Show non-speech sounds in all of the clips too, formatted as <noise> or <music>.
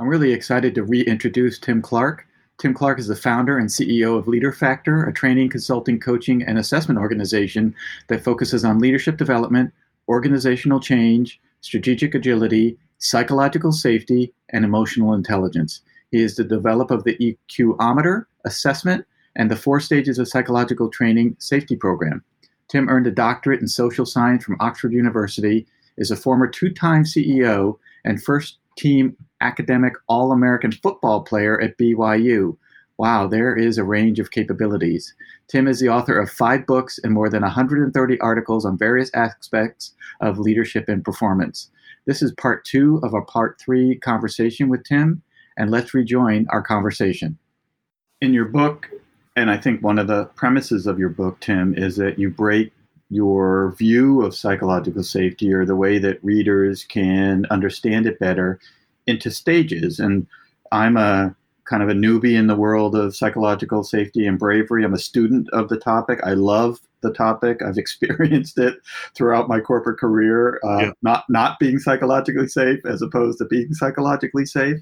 I'm really excited to reintroduce Tim Clark. Tim Clark is the founder and CEO of Leader Factor, a training, consulting, coaching, and assessment organization that focuses on leadership development, organizational change, strategic agility, psychological safety, and emotional intelligence. He is the developer of the EQometer assessment and the four stages of psychological training safety program. Tim earned a doctorate in social science from Oxford University, is a former two time CEO and first team academic All American football player at BYU. Wow, there is a range of capabilities. Tim is the author of five books and more than 130 articles on various aspects of leadership and performance. This is part two of our part three conversation with Tim, and let's rejoin our conversation. In your book, and I think one of the premises of your book, Tim, is that you break your view of psychological safety or the way that readers can understand it better into stages. And I'm a kind of a newbie in the world of psychological safety and bravery. I'm a student of the topic. I love the topic. I've <laughs> experienced it throughout my corporate career, uh, yeah. not not being psychologically safe as opposed to being psychologically safe.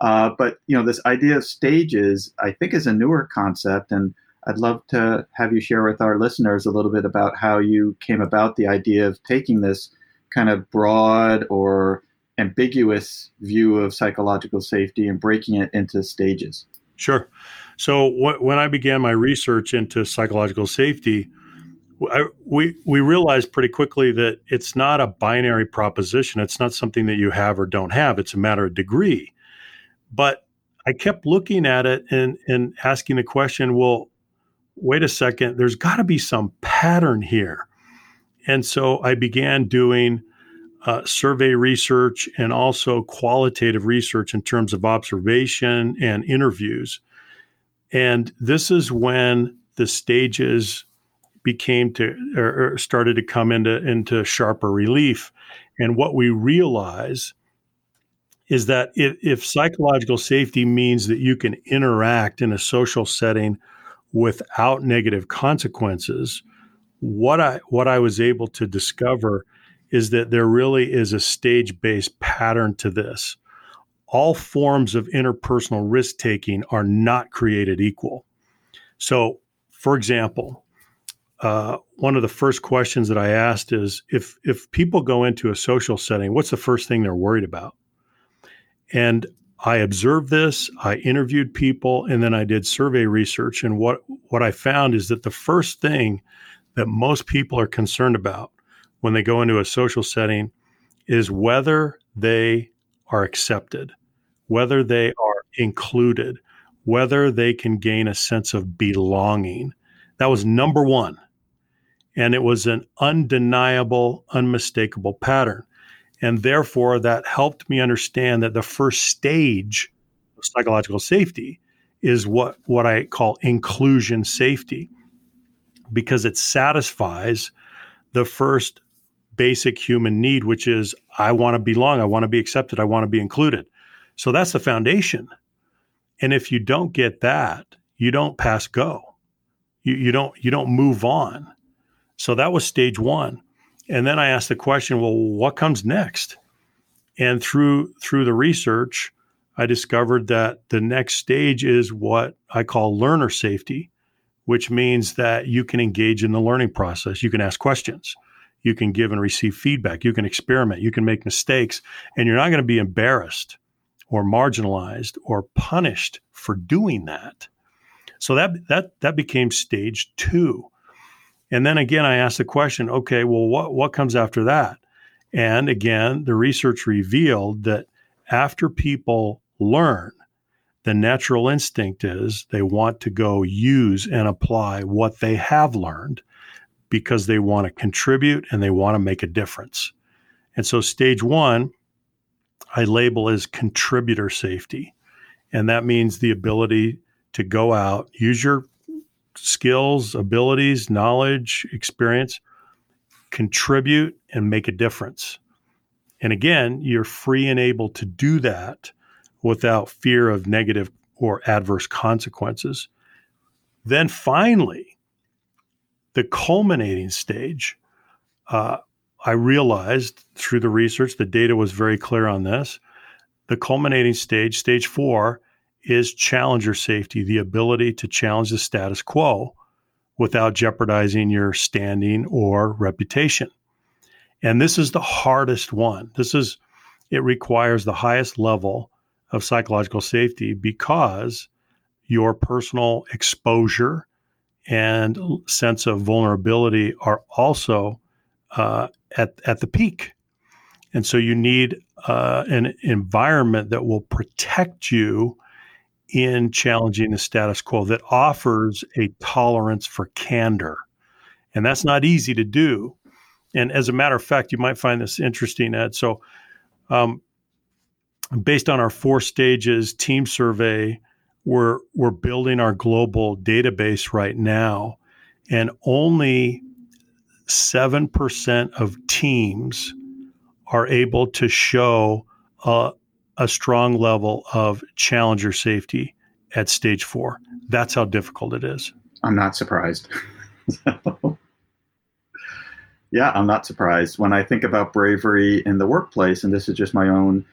Uh, but you know, this idea of stages, I think, is a newer concept, and I'd love to have you share with our listeners a little bit about how you came about the idea of taking this kind of broad or ambiguous view of psychological safety and breaking it into stages. Sure. So wh- when I began my research into psychological safety, I, we we realized pretty quickly that it's not a binary proposition. It's not something that you have or don't have. It's a matter of degree. But I kept looking at it and and asking the question, well, wait a second, there's got to be some pattern here. And so I began doing uh, survey research and also qualitative research in terms of observation and interviews. And this is when the stages became to or, started to come into into sharper relief. And what we realize is that if, if psychological safety means that you can interact in a social setting without negative consequences, what I what I was able to discover is that there really is a stage based pattern to this. All forms of interpersonal risk taking are not created equal. So, for example, uh, one of the first questions that I asked is if if people go into a social setting, what's the first thing they're worried about? And I observed this, I interviewed people, and then I did survey research. And what, what I found is that the first thing that most people are concerned about when they go into a social setting is whether they are accepted, whether they are included, whether they can gain a sense of belonging. That was number one. And it was an undeniable, unmistakable pattern. And therefore, that helped me understand that the first stage of psychological safety is what, what I call inclusion safety, because it satisfies the first basic human need, which is I want to belong, I want to be accepted, I want to be included. So that's the foundation. And if you don't get that, you don't pass go. You, you don't you don't move on. So that was stage one. And then I asked the question, well, what comes next? And through through the research, I discovered that the next stage is what I call learner safety, which means that you can engage in the learning process. You can ask questions. You can give and receive feedback. You can experiment. You can make mistakes, and you're not going to be embarrassed or marginalized or punished for doing that. So that that that became stage 2. And then again I asked the question, okay, well what what comes after that? And again, the research revealed that after people learn, the natural instinct is they want to go use and apply what they have learned because they want to contribute and they want to make a difference. And so, stage one, I label as contributor safety. And that means the ability to go out, use your skills, abilities, knowledge, experience, contribute, and make a difference. And again, you're free and able to do that without fear of negative or adverse consequences. Then finally, the culminating stage, uh, I realized through the research, the data was very clear on this. The culminating stage, stage four, is challenger safety, the ability to challenge the status quo without jeopardizing your standing or reputation. And this is the hardest one. This is, it requires the highest level of psychological safety because your personal exposure and sense of vulnerability are also uh, at, at the peak. And so you need uh, an environment that will protect you in challenging the status quo, that offers a tolerance for candor. And that's not easy to do. And as a matter of fact, you might find this interesting, Ed. So, um, based on our four stages team survey, we're we're building our global database right now, and only seven percent of teams are able to show a, a strong level of challenger safety at stage four. That's how difficult it is. I'm not surprised. <laughs> yeah, I'm not surprised. When I think about bravery in the workplace, and this is just my own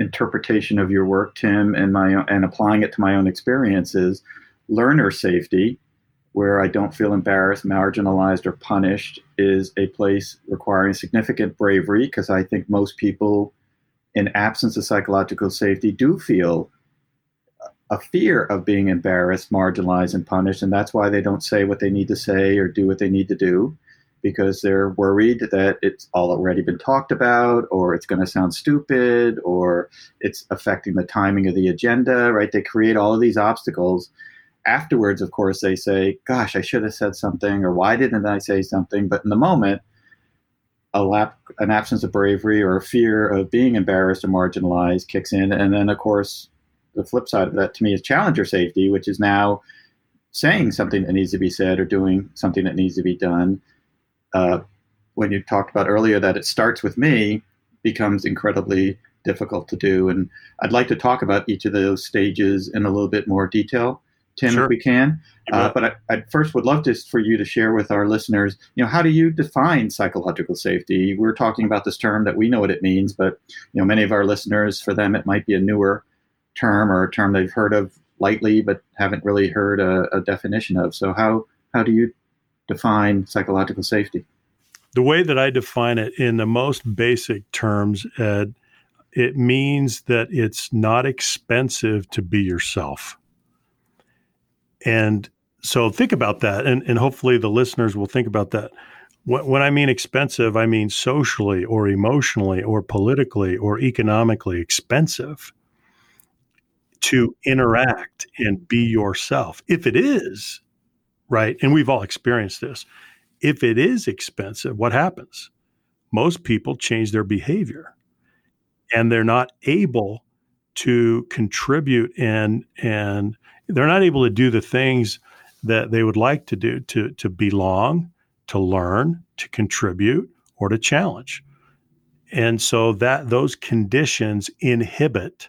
interpretation of your work, Tim, and my own, and applying it to my own experiences, learner safety, where I don't feel embarrassed, marginalized, or punished, is a place requiring significant bravery because I think most people, in absence of psychological safety, do feel a fear of being embarrassed, marginalized, and punished, and that's why they don't say what they need to say or do what they need to do because they're worried that it's all already been talked about or it's going to sound stupid or it's affecting the timing of the agenda, right? They create all of these obstacles. Afterwards, of course, they say, Gosh, I should have said something, or why didn't I say something? But in the moment, a lap, an absence of bravery or a fear of being embarrassed or marginalized kicks in. And then, of course, the flip side of that to me is challenger safety, which is now saying something that needs to be said or doing something that needs to be done uh, when you talked about earlier that it starts with me becomes incredibly difficult to do. And I'd like to talk about each of those stages in a little bit more detail, Tim, sure. if we can. Uh, but I, I, first would love just for you to share with our listeners, you know, how do you define psychological safety? We're talking about this term that we know what it means, but you know, many of our listeners, for them, it might be a newer term or a term they've heard of lightly, but haven't really heard a, a definition of. So how how do you define psychological safety? The way that I define it in the most basic terms, Ed, it means that it's not expensive to be yourself. And so think about that, and, and hopefully the listeners will think about that. When I mean expensive, I mean socially or emotionally or politically or economically expensive to interact and be yourself. If it is, right? And we've all experienced this. If it is expensive, what happens? Most people change their behavior and they're not able to contribute and and they're not able to do the things that they would like to do to to belong, to learn, to contribute or to challenge. And so that those conditions inhibit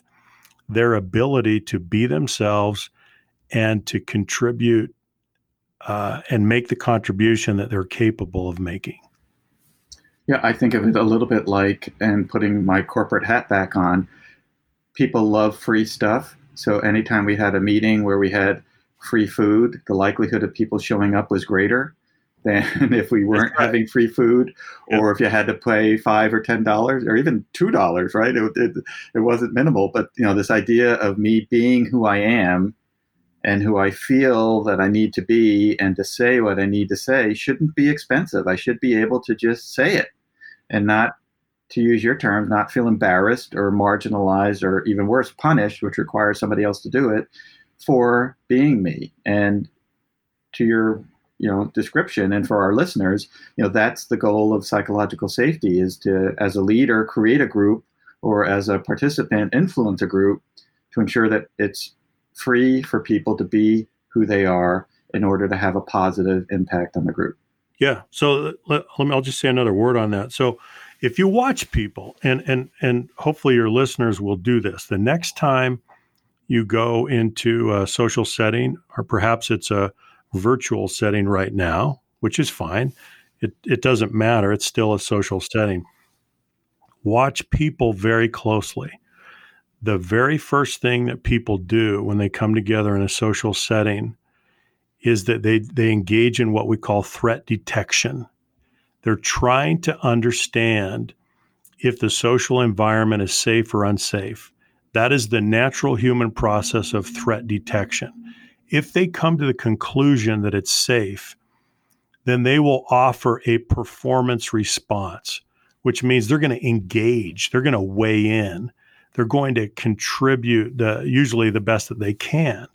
their ability to be themselves and to contribute uh, and make the contribution that they're capable of making. Yeah, I think of it a little bit like, and putting my corporate hat back on, people love free stuff. So anytime we had a meeting where we had free food, the likelihood of people showing up was greater <laughs> than if we weren't right. having free food, or if you had to pay five or ten dollars, or even two dollars. Right? It, it, it wasn't minimal, but you know this idea of me being who I am and who I feel that I need to be, and to say what I need to say shouldn't be expensive. I should be able to just say it, and not to use your terms, not feel embarrassed or marginalized or even worse, punished, which requires somebody else to do it for being me. And to your you know description and for our listeners you know that's the goal of psychological safety is to as a leader create a group or as a participant influence a group to ensure that it's free for people to be who they are in order to have a positive impact on the group yeah so let, let me i'll just say another word on that so if you watch people and and and hopefully your listeners will do this the next time you go into a social setting or perhaps it's a virtual setting right now, which is fine. It, it doesn't matter. It's still a social setting. Watch people very closely. The very first thing that people do when they come together in a social setting is that they, they engage in what we call threat detection. They're trying to understand if the social environment is safe or unsafe. That is the natural human process of threat detection if they come to the conclusion that it's safe, then they will offer a performance response, which means they're going to engage, they're going to weigh in, they're going to contribute the, usually the best that they can.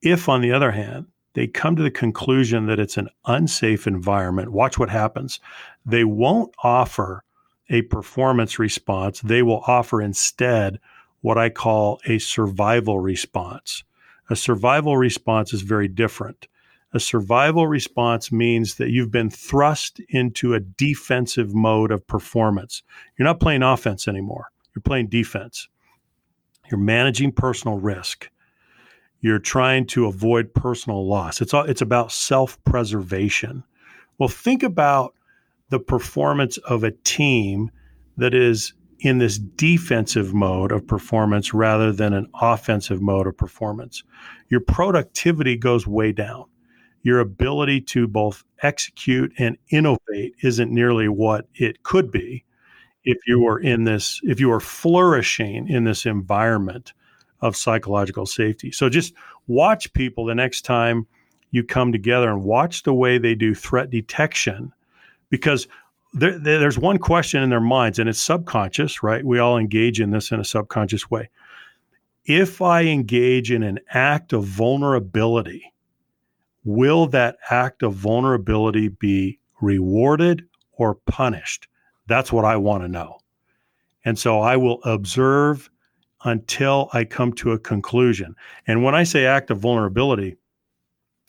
If, on the other hand, they come to the conclusion that it's an unsafe environment, watch what happens. They won't offer a performance response, they will offer instead what I call a survival response. A survival response is very different. A survival response means that you've been thrust into a defensive mode of performance. You're not playing offense anymore, you're playing defense. You're managing personal risk. You're trying to avoid personal loss. It's all, it's about self-preservation. Well, think about the performance of a team that is in this defensive mode of performance rather than an offensive mode of performance. Your productivity goes way down. Your ability to both execute and innovate isn't nearly what it could be if you are in this, if you are flourishing in this environment of psychological safety. So just watch people the next time you come together and watch the way they do threat detection because there, there's one question in their minds, and it's subconscious, right? We all engage in this in a subconscious way. If I engage in an act of vulnerability, will that act of vulnerability be rewarded or punished? That's what I want to know. And so I will observe until I come to a conclusion. And when I say act of vulnerability,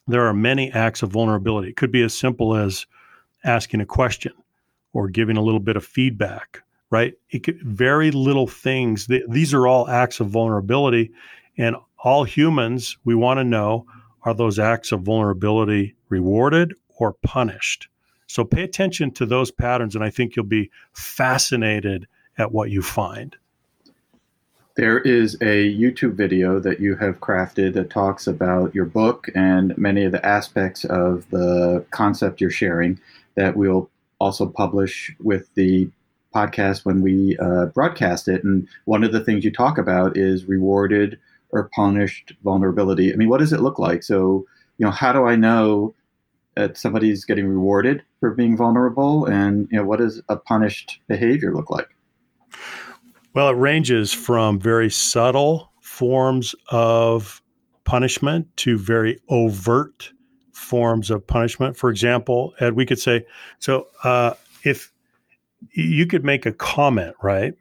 there are many acts of vulnerability. It could be as simple as asking a question or giving a little bit of feedback, right? Could, very little things. Th- these are all acts of vulnerability. And all humans, we want to know are those acts of vulnerability rewarded or punished? So pay attention to those patterns, and I think you'll be fascinated at what you find. There is a YouTube video that you have crafted that talks about your book and many of the aspects of the concept you're sharing that we'll also publish with the podcast when we uh, broadcast it. And one of the things you talk about is rewarded or punished vulnerability. I mean, what does it look like? So, you know, how do I know that somebody's getting rewarded for being vulnerable? And, you know, what does a punished behavior look like? Well, it ranges from very subtle forms of punishment to very overt forms of punishment. For example, Ed, we could say, so uh, if you could make a comment, right?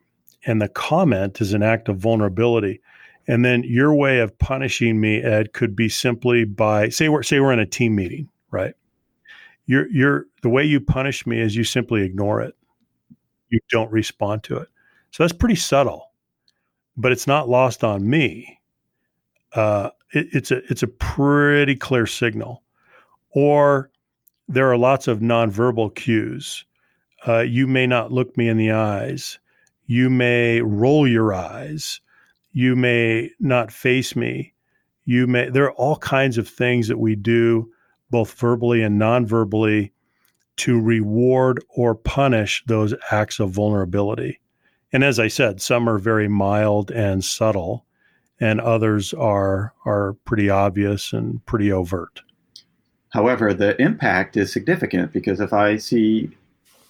And the comment is an act of vulnerability. And then your way of punishing me, Ed, could be simply by say we're say we're in a team meeting, right? You're you're the way you punish me is you simply ignore it. You don't respond to it. So that's pretty subtle, but it's not lost on me. Uh, it, it's a it's a pretty clear signal Or there are lots of nonverbal cues. Uh, you may not look me in the eyes. You may roll your eyes. You may not face me. You may, there are all kinds of things that we do, both verbally and non-verbally, to reward or punish those acts of vulnerability. And as I said, some are very mild and subtle, and others are are pretty obvious and pretty overt. However, the impact is significant because if I see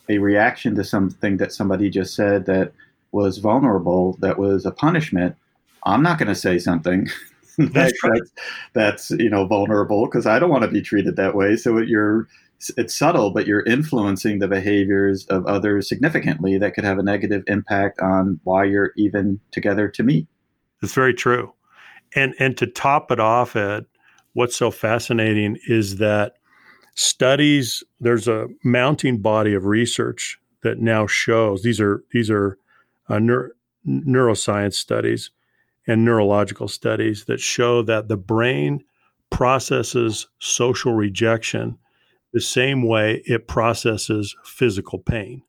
a reaction to something that somebody just said that was vulnerable, that was a punishment, I'm not going to say something <laughs> <laughs> that's, that's, that's, you know vulnerable because I don't want to be treated that way. So you're it's subtle, but you're influencing the behaviors of others significantly that could have a negative impact on why you're even together to meet. That's very true. And and to top it off, Ed, what's so fascinating is that studies there's a mounting body of research that now shows these are these are uh, neuro, neuroscience studies and neurological studies that show that the brain processes social rejection the same way it processes physical pain.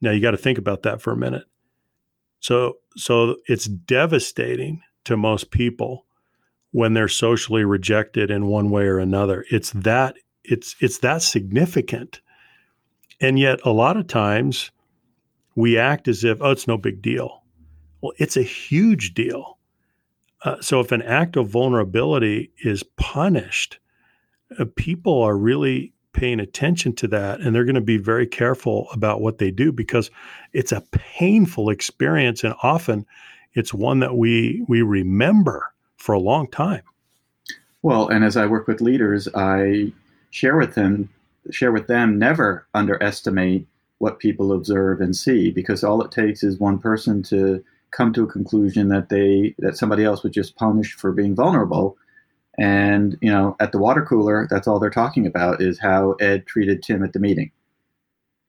Now you got to think about that for a minute. So so it's devastating to most people when they're socially rejected in one way or another. It's that it's it's that significant. And yet a lot of times we act as if oh it's no big deal. Well, it's a huge deal. Uh, so if an act of vulnerability is punished, uh, people are really paying attention to that and they're going to be very careful about what they do because it's a painful experience and often it's one that we we remember for a long time well and as i work with leaders i share with them share with them never underestimate what people observe and see because all it takes is one person to come to a conclusion that they that somebody else was just punished for being vulnerable and, you know, at the water cooler, that's all they're talking about is how Ed treated Tim at the meeting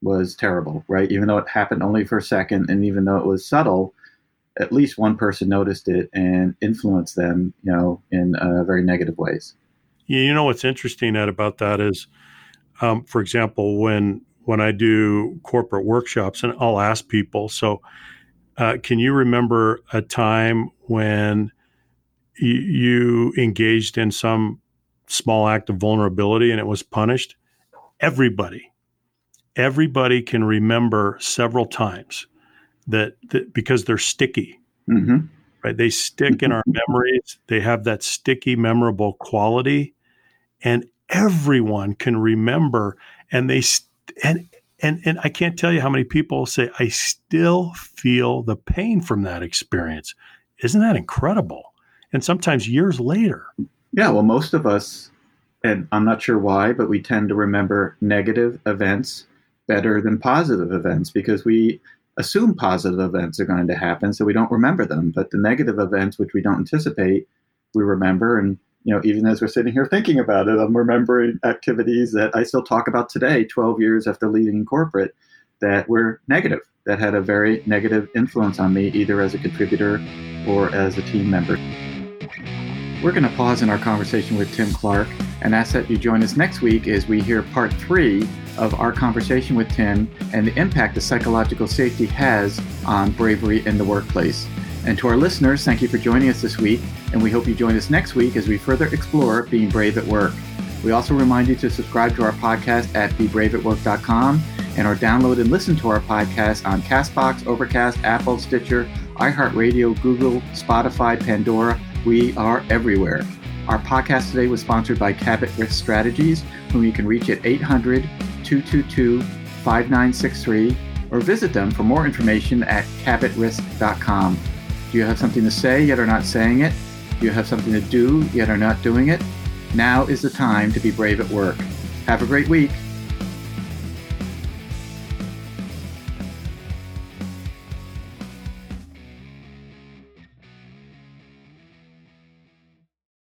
was terrible, right? Even though it happened only for a second and even though it was subtle, at least one person noticed it and influenced them, you know, in uh, very negative ways. You know what's interesting Ed about that is, um, for example, when when I do corporate workshops, and I'll ask people, so uh, can you remember a time when you engaged in some small act of vulnerability and it was punished, everybody, everybody can remember several times that, that because they're sticky, mm-hmm. right? They stick in our memories. They have that sticky, memorable quality, and everyone can remember. And they and and and I can't tell you how many people say I still feel the pain from that experience. Isn't that incredible? and sometimes years later. Yeah, well, most of us, and I'm not sure why, but we tend to remember negative events better than positive events because we assume positive events are going to happen, so we don't remember them. But the negative events, which we don't anticipate, we remember. And you know, even as we're sitting here thinking about it, I'm remembering activities that I still talk about today, 12 years after leaving corporate, that were negative, that had a very negative influence on me, either as a contributor or as a team member. We're going to pause in our conversation with Tim Clark and ask that you join us next week as we hear part three of our conversation with Tim and the impact that psychological safety has on bravery in the workplace. And to our listeners, thank you for joining us this week, and we hope you join us next week as we further explore being brave at work. We also remind you to subscribe to our podcast at bebraveatwork.com and or download and listen to our podcast on Castbox, Overcast, Apple, Stitcher, iHeartRadio, Google, Spotify, Pandora, we are everywhere. Our podcast today was sponsored by Cabot Risk Strategies, whom you can reach at 800 222 5963 or visit them for more information at cabotrisk.com. You have something to say yet are not saying it? You have something to do yet are not doing it? Now is the time to be brave at work. Have a great week.